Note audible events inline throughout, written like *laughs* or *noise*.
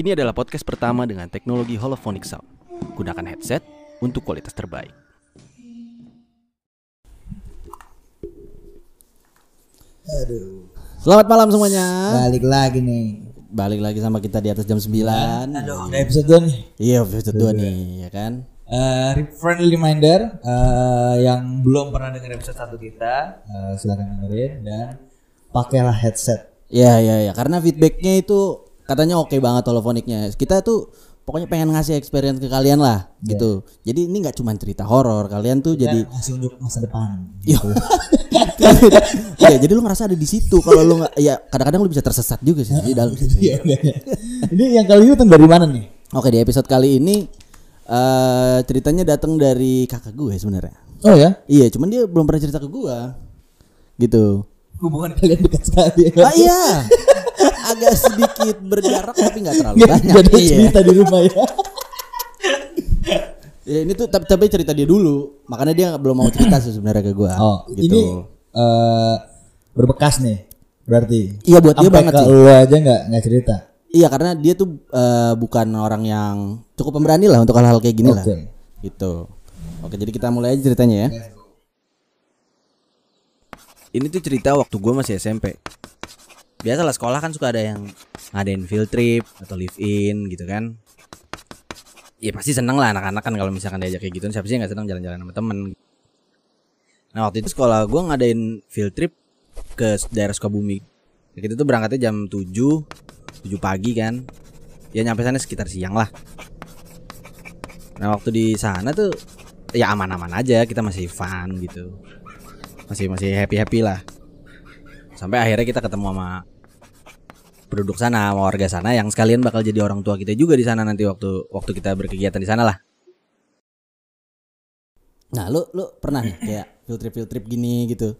Ini adalah podcast pertama dengan teknologi holophonic sound. Gunakan headset untuk kualitas terbaik. Aduh, Selamat malam semuanya. balik lagi nih. Balik lagi sama kita di atas jam 9. Aduh, udah episode 2 nih. Iya, episode 2 nih, ya kan? Eh, friendly reminder eh, yang belum pernah dengar episode 1 kita, eh, silakan dengerin dan pakailah headset. Iya, iya, iya. Karena feedbacknya itu katanya oke banget holofoniknya. Kita tuh pokoknya pengen ngasih experience ke kalian lah, gitu. Jadi ini nggak cuma cerita horor, kalian tuh jadi Dan masih untuk masa depan. Iya. *laughs* Iya, jadi lu ngerasa ada di situ. Kalau lu nggak, ya kadang-kadang lu bisa tersesat juga sih di dalam. *laughs* Iya, enggak ya. Ini yang kali itu dari mana nih? Oke, di episode kali ini eh ceritanya datang dari kakak gue sebenarnya. Oh ya, Iya, cuman dia belum pernah cerita ke gua. Gitu. hubungan kalian dekat sekali ya. Ah iya. *laughs* Agak sedikit berjarak tapi nggak terlalu banyak. nggak ada Iya. cerita di rumah ya. Ya, ini tuh tapi, tapi cerita dia dulu. Makanya dia belum mau cerita sih sebenarnya ke gua. Oh, gitu. ini eh, berbekas nih. Berarti. Iya, buat dia banget sih. lu aja nggak nggak cerita. Iya, karena dia tuh eh, bukan orang yang cukup pemberani lah untuk hal-hal kayak gini lah. Oke. Gitu. Oke, jadi kita mulai aja ceritanya ya. Ini tuh cerita waktu gue masih SMP. Biasalah sekolah kan suka ada yang ngadain field trip atau live in gitu kan. Ya pasti seneng lah anak-anak kan kalau misalkan diajak kayak gitu siapa sih nggak seneng jalan-jalan sama temen. Nah waktu itu sekolah gue ngadain field trip ke daerah Sukabumi. Kita tuh berangkatnya jam 7 7 pagi kan. Ya nyampe sana sekitar siang lah. Nah waktu di sana tuh ya aman-aman aja kita masih fun gitu masih masih happy happy lah sampai akhirnya kita ketemu sama penduduk sana sama warga sana yang sekalian bakal jadi orang tua kita juga di sana nanti waktu waktu kita berkegiatan di sana lah Nah, lu lu pernah nih kayak field trip field trip gini gitu.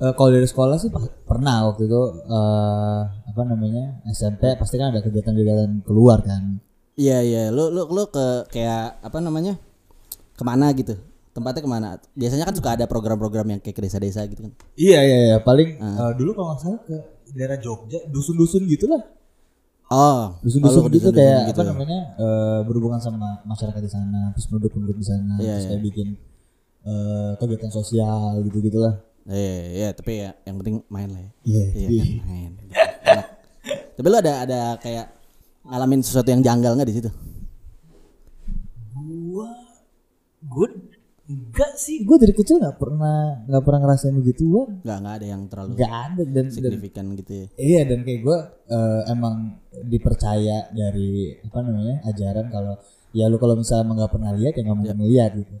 Eh, kalau dari sekolah sih pernah waktu itu eh apa namanya SMP pasti kan ada kegiatan-kegiatan keluar kan. Iya iya, lu lu lu ke kayak apa namanya? Ke mana gitu? Tempatnya ke mana? Biasanya kan suka ada program-program yang kayak ke desa-desa gitu kan. Iya iya iya paling eh, dulu kalau nggak salah ke daerah Jogja dusun-dusun gitulah. Oh, Dusun-dusun gitu dusun-dusun kayak apa namanya eh, berhubungan sama masyarakat di sana, terus penduduk-penduduk di sana, Iya, terus kayak bikin eh, kegiatan sosial gitu gitulah. Iya, iya, tapi ya yang penting main lah ya. Iya. Iya kan, main. Enak. Tapi lu ada ada kayak ngalamin sesuatu yang janggal nggak di situ? Gua good enggak sih gue dari kecil nggak pernah nggak pernah ngerasain begituan Nggak nggak ada yang terlalu nggak ada dan, dan signifikan gitu ya. Iya dan kayak gue eh, emang dipercaya dari apa namanya ajaran kalau ya lu kalau misalnya emang nggak pernah lihat ya nggak mungkin lihat gitu.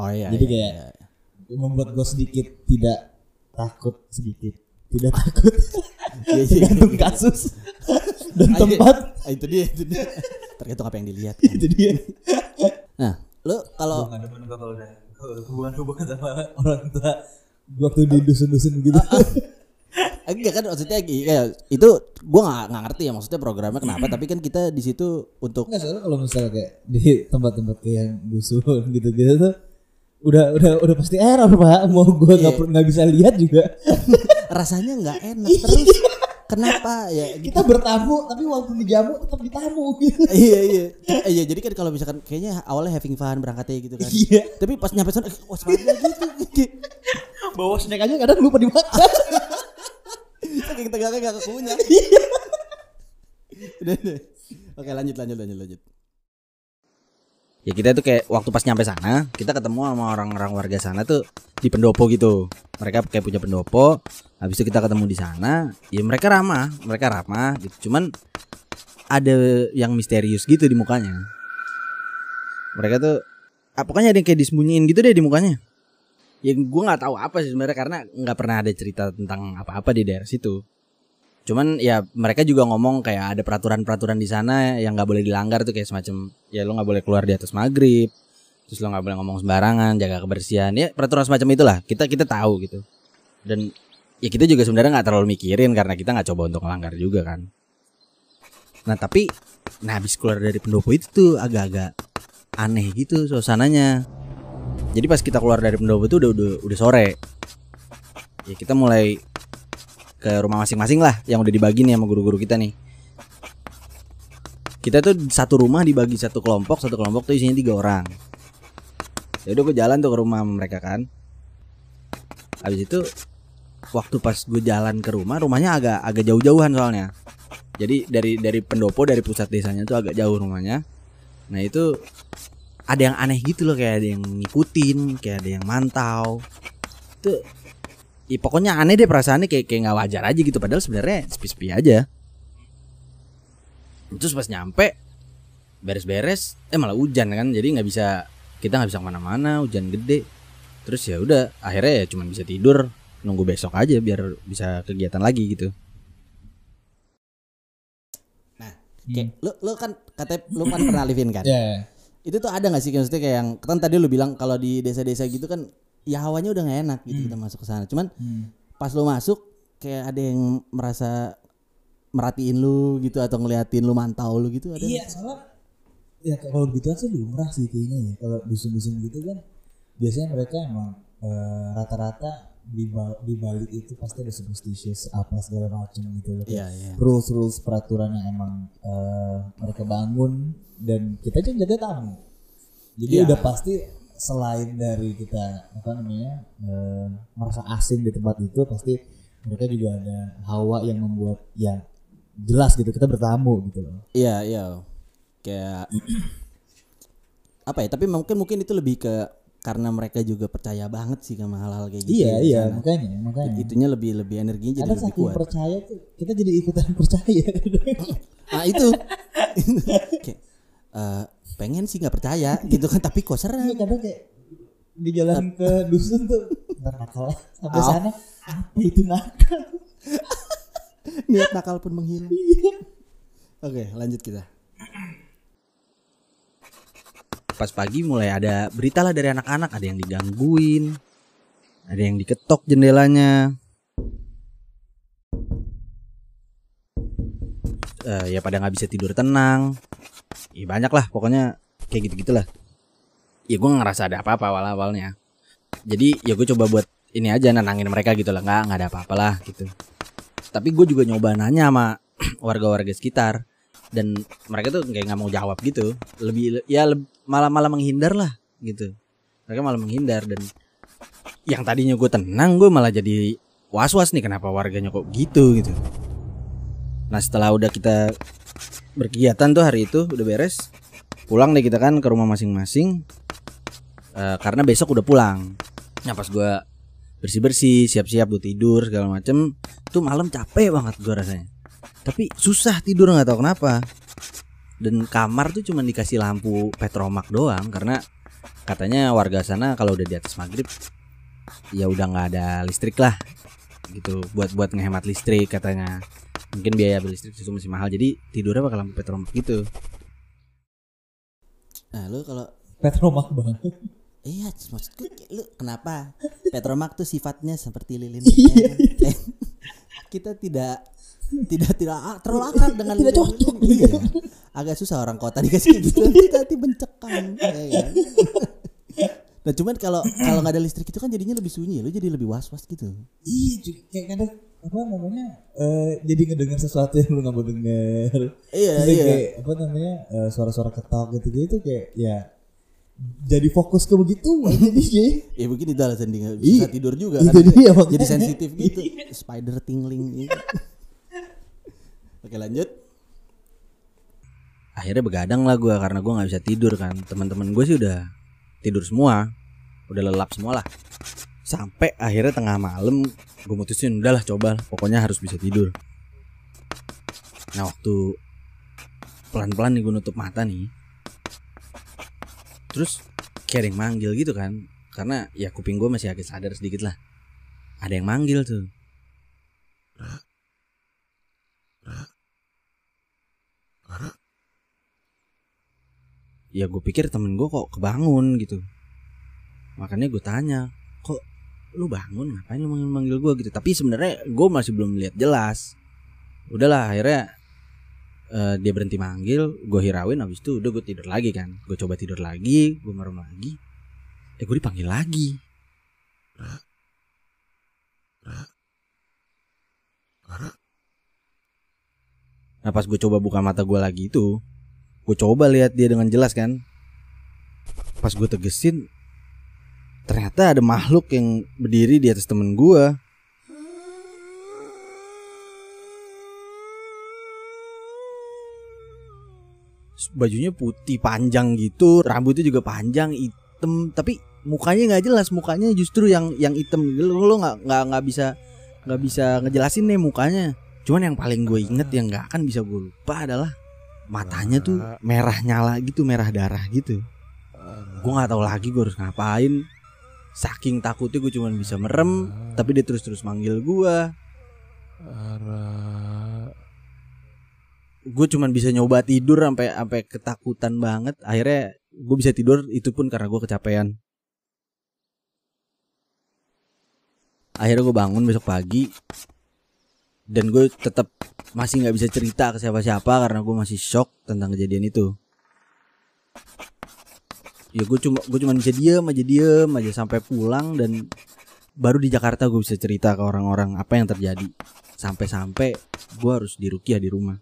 Oh iya. Jadi iya, kayak iya. membuat gue sedikit tidak takut sedikit tidak takut Iya, iya, tergantung kasus dan tempat Ah, itu dia, itu dia. Tergantung apa yang dilihat. kan. itu dia. Nah, lu kalau Gak demen gue kalau udah hubungan-hubungan sama orang tua. Waktu di dusun-dusun gitu. *laughs* Enggak kan maksudnya kayak itu gua nggak nggak ngerti ya maksudnya programnya kenapa tapi kan kita di situ untuk Enggak soalnya kalau misalnya kayak di tempat-tempat kayak yang dusun gitu-gitu tuh udah udah udah pasti error pak. Mau gue nggak per- nggak bisa lihat juga. *laughs* Rasanya nggak enak terus *laughs* kenapa? Ya gitu. kita bertamu tapi walaupun dijamu tetap ditamu. Gitu *laughs* iya iya. Eh, iya jadi kan kalau misalkan kayaknya awalnya having fun berangkatnya gitu kan. Iya. tapi pas nyampe sana eh, waspada gitu. Bawa snack aja kadang lupa dimakan. *laughs* Tegaknya gak Udah, udah. oke lanjut lanjut lanjut lanjut ya kita tuh kayak waktu pas nyampe sana kita ketemu sama orang-orang warga sana tuh di pendopo gitu. Mereka kayak punya pendopo habis itu kita ketemu di sana ya mereka ramah mereka ramah gitu. Cuman ada yang misterius gitu di mukanya. Mereka tuh ah, pokoknya ada yang kayak disembunyiin gitu deh di mukanya. Ya gue nggak tahu apa sih sebenarnya karena nggak pernah ada cerita tentang apa-apa di daerah situ cuman ya mereka juga ngomong kayak ada peraturan-peraturan di sana yang nggak boleh dilanggar tuh kayak semacam ya lo nggak boleh keluar di atas maghrib terus lo nggak boleh ngomong sembarangan jaga kebersihan. Ya peraturan semacam itulah kita kita tahu gitu. Dan ya kita juga sebenarnya nggak terlalu mikirin karena kita nggak coba untuk melanggar juga kan. Nah tapi nah habis keluar dari pendopo itu tuh agak-agak aneh gitu suasananya. Jadi pas kita keluar dari pendopo itu udah udah udah sore. Ya kita mulai ke rumah masing-masing lah yang udah dibagi nih sama guru-guru kita nih. Kita tuh satu rumah dibagi satu kelompok satu kelompok tuh isinya tiga orang. Ya udah gue jalan tuh ke rumah mereka kan. Habis itu waktu pas gue jalan ke rumah rumahnya agak agak jauh-jauhan soalnya. Jadi dari dari pendopo dari pusat desanya tuh agak jauh rumahnya. Nah itu ada yang aneh gitu loh kayak ada yang ngikutin kayak ada yang mantau. Itu ya pokoknya aneh deh perasaannya kayak kayak nggak wajar aja gitu. Padahal sebenarnya sepi-sepi aja. Terus pas nyampe beres-beres eh malah hujan kan. Jadi nggak bisa kita nggak bisa ke mana-mana hujan gede. Terus ya udah akhirnya ya cuma bisa tidur. Nunggu besok aja biar bisa kegiatan lagi gitu. Kayak lu lu kan katanya lu kan pernah livin kan? *clears throat* Ya. Itu tuh ada gak sih? Maksudnya kayak yang kan tadi lu bilang kalau di desa-desa gitu kan ya hawanya udah gak enak gitu kita masuk ke sana. Cuman pas lu masuk kayak ada yang merasa merhatiin lu gitu atau ngeliatin lu mantau lu gitu ada. Iya, soalnya ya kalau gitu sih lumrah sih kayaknya ya. Kalau dusun-dusun gitu kan biasanya mereka emang eh, rata-rata di, di balik itu pasti ada superstitious apa segala macam gitu loh. Iya, iya. Rules rules peraturan yang emang eh, mereka bangun dan kita juga jaga tamu. Jadi Iya. udah pasti selain dari kita apa namanya eh, merasa asing di tempat itu pasti mereka juga ada hawa yang membuat ya jelas gitu kita bertamu gitu loh. Iya, iya. Kayak *clears throat* apa ya? Tapi mungkin mungkin itu lebih ke karena mereka juga percaya banget sih sama hal-hal kayak gitu. Iya ya, iya sana. makanya makanya. Itunya lebih lebih energinya jadi Ada lebih kuat. percaya tuh kita jadi ikutan *laughs* percaya. Ah itu. *laughs* Kayak, eh, pengen sih nggak percaya *laughs* gitu kan tapi kok serem. Iya kadang kayak di jalan ke dusun tuh nakal sampai Oh. sana apa itu nakal? *laughs* Niat nakal pun menghilang. Iya. Oke, lanjut kita. pas pagi mulai ada berita lah dari anak-anak ada yang digangguin ada yang diketok jendelanya Eh, ya pada nggak bisa tidur tenang ya banyak lah pokoknya kayak gitu gitulah ya gue ngerasa ada apa-apa awal awalnya jadi ya gue coba buat ini aja nenangin mereka gitu lah. Nggak nggak ada apa-apa lah gitu. Tapi gue juga nyoba nanya sama *clears throat* warga-warga sekitar. Dan mereka tuh kayak nggak mau jawab gitu. Lebih ya malah malah menghindar lah gitu. Mereka malah menghindar dan yang tadinya gue tenang gue malah jadi was was nih kenapa warganya kok gitu gitu. Nah setelah udah kita berkegiatan tuh hari itu udah beres. Pulang deh kita kan ke rumah masing-masing. Eh, karena besok udah pulang. Nah pas gue bersih bersih siap siap buat tidur segala macem tuh malam capek banget gue rasanya. Tapi susah tidur nggak tahu kenapa. Dan kamar tuh cuma dikasih lampu petromak doang karena katanya warga sana kalau udah di atas maghrib ya udah nggak ada listrik lah gitu. Buat buat ngehemat listrik katanya mungkin biaya beli listrik itu masih mahal jadi tidurnya pakai lampu petromak gitu Nah, lu kalau Petromak banget. Iya, maksudku lu kenapa Petromak tuh sifatnya seperti lilin. Iya. *laughs* Eh, kita tidak tidak tidak terlalu akrab dengan Tidak lilin. cocok. Iya. Agak susah orang kota dikasih gitu *laughs* kita nanti mencekam. ya kan? Nah cuman kalau kalau nggak ada listrik itu kan jadinya lebih sunyi, lu jadi lebih was was gitu. Iya, kayak kadang apa namanya eh jadi ngedengar sesuatu yang lu nggak mau denger. Iya Terus iya. kayak apa namanya eh, suara-suara ketok gitu gitu kayak ya jadi fokus ke begitu *laughs* jadinya. Ya mungkin itu alasan dia nggak Iya. bisa tidur juga Itu kan. dia, makanya. Jadi sensitif gitu. *laughs* Spider tingling gitu. Oke lanjut. akhirnya begadang lah gue karena gue nggak bisa tidur kan teman-teman gue sih udah tidur semua udah lelap semua lah sampai akhirnya tengah malam gue mutusin udahlah coba pokoknya harus bisa tidur. Nah waktu pelan-pelan nih gue nutup mata nih terus yang manggil gitu kan karena ya kuping gue masih agak sadar sedikit lah. Ada yang manggil tuh. Ya gue pikir temen gue kok kebangun gitu. Makanya gue tanya lu bangun ngapain lu manggil gue gitu. Tapi sebenarnya gue masih belum lihat jelas. Udahlah akhirnya eh, dia berhenti manggil gue hirauin habis itu udah gue tidur lagi kan. Gue coba tidur lagi gue merem lagi. Eh gue dipanggil lagi. Nah pas gue coba buka mata gue lagi itu gue coba lihat dia dengan jelas kan. Pas gue tegesin ternyata ada makhluk yang berdiri di atas temen gue bajunya putih panjang gitu rambutnya juga panjang hitam tapi mukanya nggak jelas mukanya justru yang yang hitam. Lo nggak nggak nggak bisa nggak bisa ngejelasin nih mukanya. Cuman yang paling gue inget yang nggak akan bisa gue lupa adalah matanya tuh merah nyala gitu merah darah gitu. Gue nggak tahu lagi gue harus ngapain saking takutnya gue cuman bisa merem tapi dia terus terus manggil gue gue cuman bisa nyoba tidur sampai sampai ketakutan banget. Akhirnya gue bisa tidur itu pun karena gue kecapean. Akhirnya gue bangun besok pagi. Dan gue tetap masih nggak bisa cerita ke siapa-siapa karena gue masih shock tentang kejadian itu ya gue cuma gue cuma bisa diem aja diem aja sampai pulang dan baru di Jakarta gue bisa cerita ke orang-orang apa yang terjadi sampai-sampai gue harus dirukiah di rumah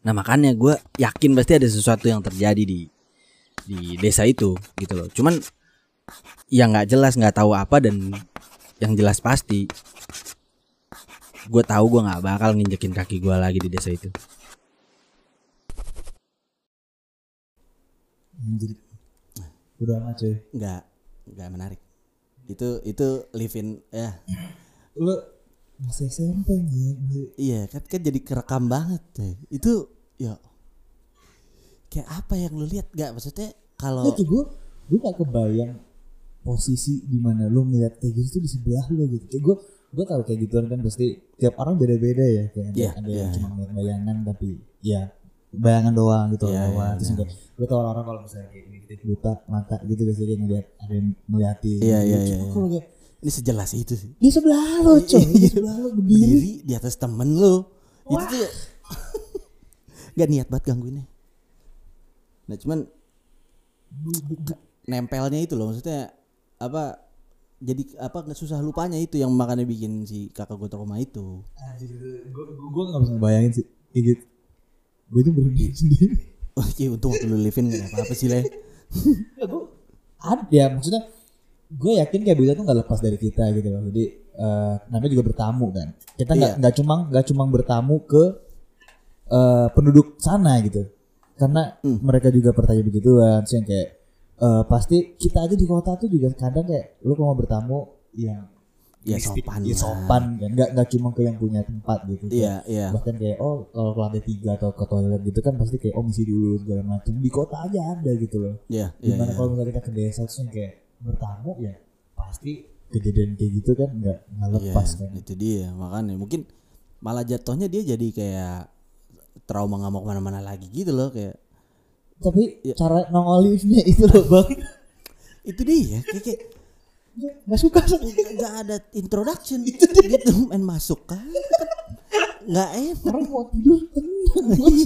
Nah makanya gue yakin pasti ada sesuatu yang terjadi di di desa itu gitu loh. Cuman yang nggak jelas nggak tahu apa dan yang jelas pasti gue tahu gue nggak bakal nginjekin kaki gue lagi di desa itu. Anjir. Udah amat cuy. nggak nggak menarik itu itu live in ya Lu masih SMP nih. iya kan kan jadi kerekam banget itu ya kayak apa yang lu lihat nggak maksudnya kalau Itu gue gue gak kebayang posisi di mana lu ngeliat kayak gitu di sebelah lu gitu. Kayak gue gue tahu kayak gituan kan pasti tiap orang beda-beda ya kayak ada, Iya, ada iya, yang cuma ngeliat bayangan tapi ya bayangan doang gitu Iya, lewat. iya, Terus juga gue tau orang-orang kalau misalnya kayak gitu buta mata gitu biasanya dia ngeliat ada yang ngeliatin. Iya, iya, Cuma iya, kalau kayak ini sejelas itu sih. Di sebelah lu coy, di sebelah lu berdiri. berdiri di atas temen lu. Itu tuh *laughs* nggak niat banget gangguinnya. Nah cuman nempelnya itu loh maksudnya apa jadi apa nggak susah lupanya itu yang makanya bikin si kakak gue trauma itu. Gue gue gak bisa ngebayangin sih. Gitu gue tuh berdiri sendiri. Oh iya untung waktu lu live-in gak ada apa-apa sih le. Ada ya maksudnya gue yakin kayak begitu tuh nggak lepas dari kita gitu loh. Jadi eh, namanya juga bertamu kan. Kita nggak Iya. nggak cuma nggak cuma bertamu ke eh, penduduk sana gitu. Karena Hmm. mereka juga bertanya begituan sih yang kayak eh, pasti kita aja di kota tuh juga kadang kayak lu kalau mau bertamu yang Ya, sopan ya sopan kan. Nggak nggak cuma ke yang punya tempat gitu. Iya iya. bahkan kayak oh kalau ke lantai tiga atau ke toilet gitu kan pasti kayak oh misi dulu segala macam di kota aja ada gitu loh. Iya iya gimana iya. kalau misalnya kita ke desa terus yang kayak bertamu ya pasti kejadian kayak gitu kan nggak nggak Iya, lepas kan? itu dia. Makanya mungkin malah jatuhnya dia jadi kayak trauma nggak mau ke mana-mana lagi gitu loh kayak. Tapi Iya. cara nongolinya itu loh bang. Itu dia kayak, kayak nggak suka. Nggak ada introduction. Gitu main masuk kan. Nggak enak. Orang mau tidur.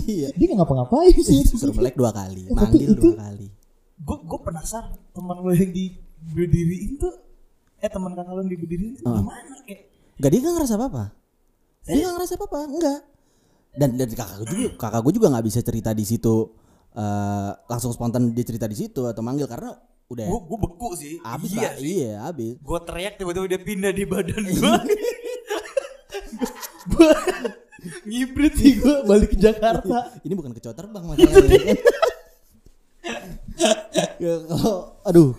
Iya. Dia nggak ngapa-ngapain sih. Suruh melek dua kali manggil dua kali. gue gue penasaran teman lo yang di berdiri itu eh teman kakak lo yang di berdiri itu Ah. gimana kayak? Nggak dia nggak ngerasa apa apa dia nggak ngerasa apa apa enggak dan dan kakak gue juga kakak gue juga nggak bisa cerita di situ eh, langsung spontan dia cerita di situ atau manggil karena udah. Gue gue beku sih. habis iya lah iya habis Gue teriak tiba-tiba dia pindah di badan gue. *laughs* ngibrit sih gue balik ke Jakarta. Ini bukan kecoa terbang masalahnya. Kan *laughs* Ya, kalau aduh.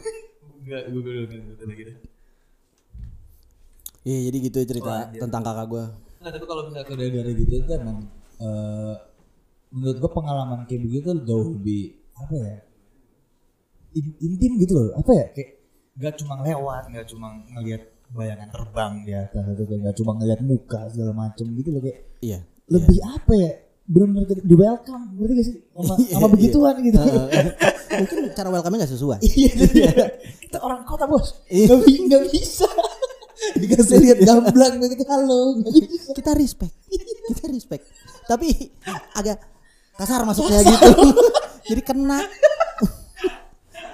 Enggak, gue gue gue gitu. iya jadi gitu cerita tentang kakak gue Nah, tapi kalau misalnya udah ada gitu itu emang eh, menurut gua pengalaman kayak begitu jauh lebih apa ya intim gitu loh apa ya kayak nggak cuma lewat nggak cuma ngelihat bayangan terbang di atas itu kayak nggak cuma ngelihat muka segala macem gitu loh kayak iya lebih apa ya benar-benar kayak di welcome berarti gak sih? Sama, *laughs* Iya, sama begituan gitu. Mungkin cara welcome-nya nggak sesuai. *laughs* Iya kita orang kota bos. Iya. nggak nggak bisa. *laughs* Dikasih lihat gamblang begitu halo. Kita respect. Kita respect. Tapi agak kasar masuknya gitu. Jadi kena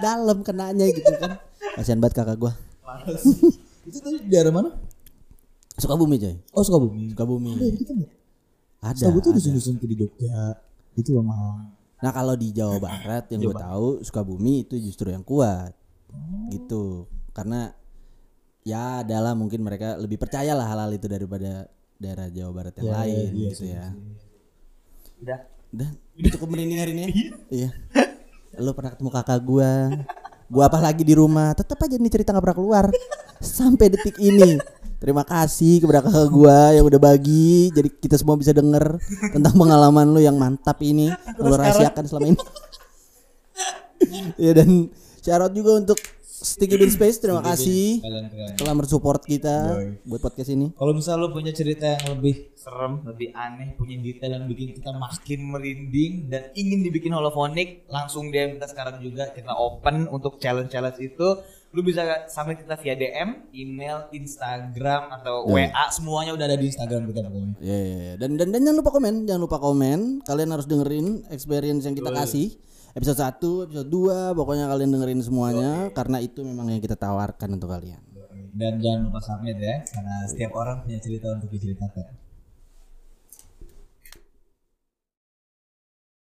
dalam kenanya gitu kan kasihan banget kakak gua itu tadi di daerah mana suka bumi coy oh Sukabumi suka bumi ada nggak ada Sukabumi tuh dusun-dusun kayak di Jogja Itu mahal. Nah kalau di Jawa Barat yang gue tahu Sukabumi itu justru yang kuat, gitu. Karena ya adalah mungkin mereka lebih percaya lah hal-hal itu daripada daerah Jawa Barat yang lain gitu ya. Udah. Udah cukup merinding hari ini. ya? iya. Lu pernah ketemu kakak gua. Gua apa lagi di rumah, tetap aja nih cerita gak pernah keluar sampai detik ini. Terima kasih kepada kakak gua yang udah bagi, jadi kita semua bisa denger tentang pengalaman lu yang mantap ini, yang lu rahasiakan selama ini. ya dan syarat juga untuk Sticky Bean Space, terima kasih telah mensupport kita buat podcast ini. Kalau misal lu punya cerita yang lebih serem, lebih aneh, punya detail yang bikin kita makin merinding dan ingin dibikin holofonik, langsung DM kita sekarang juga kita open untuk challenge-challenge itu. Lu bisa sampai kita via DM, email, Instagram atau WA semuanya udah ada di Instagram kita pokoknya. Ya, ya, ya. Dan, dan dan jangan lupa komen, jangan lupa komen. Kalian harus dengerin experience yang kita kasih. Episode 1, episode 2, pokoknya kalian dengerin semuanya karena itu memang yang kita tawarkan untuk kalian. Dan jangan lupa submit ya, karena setiap orang punya cerita untuk diceritakan.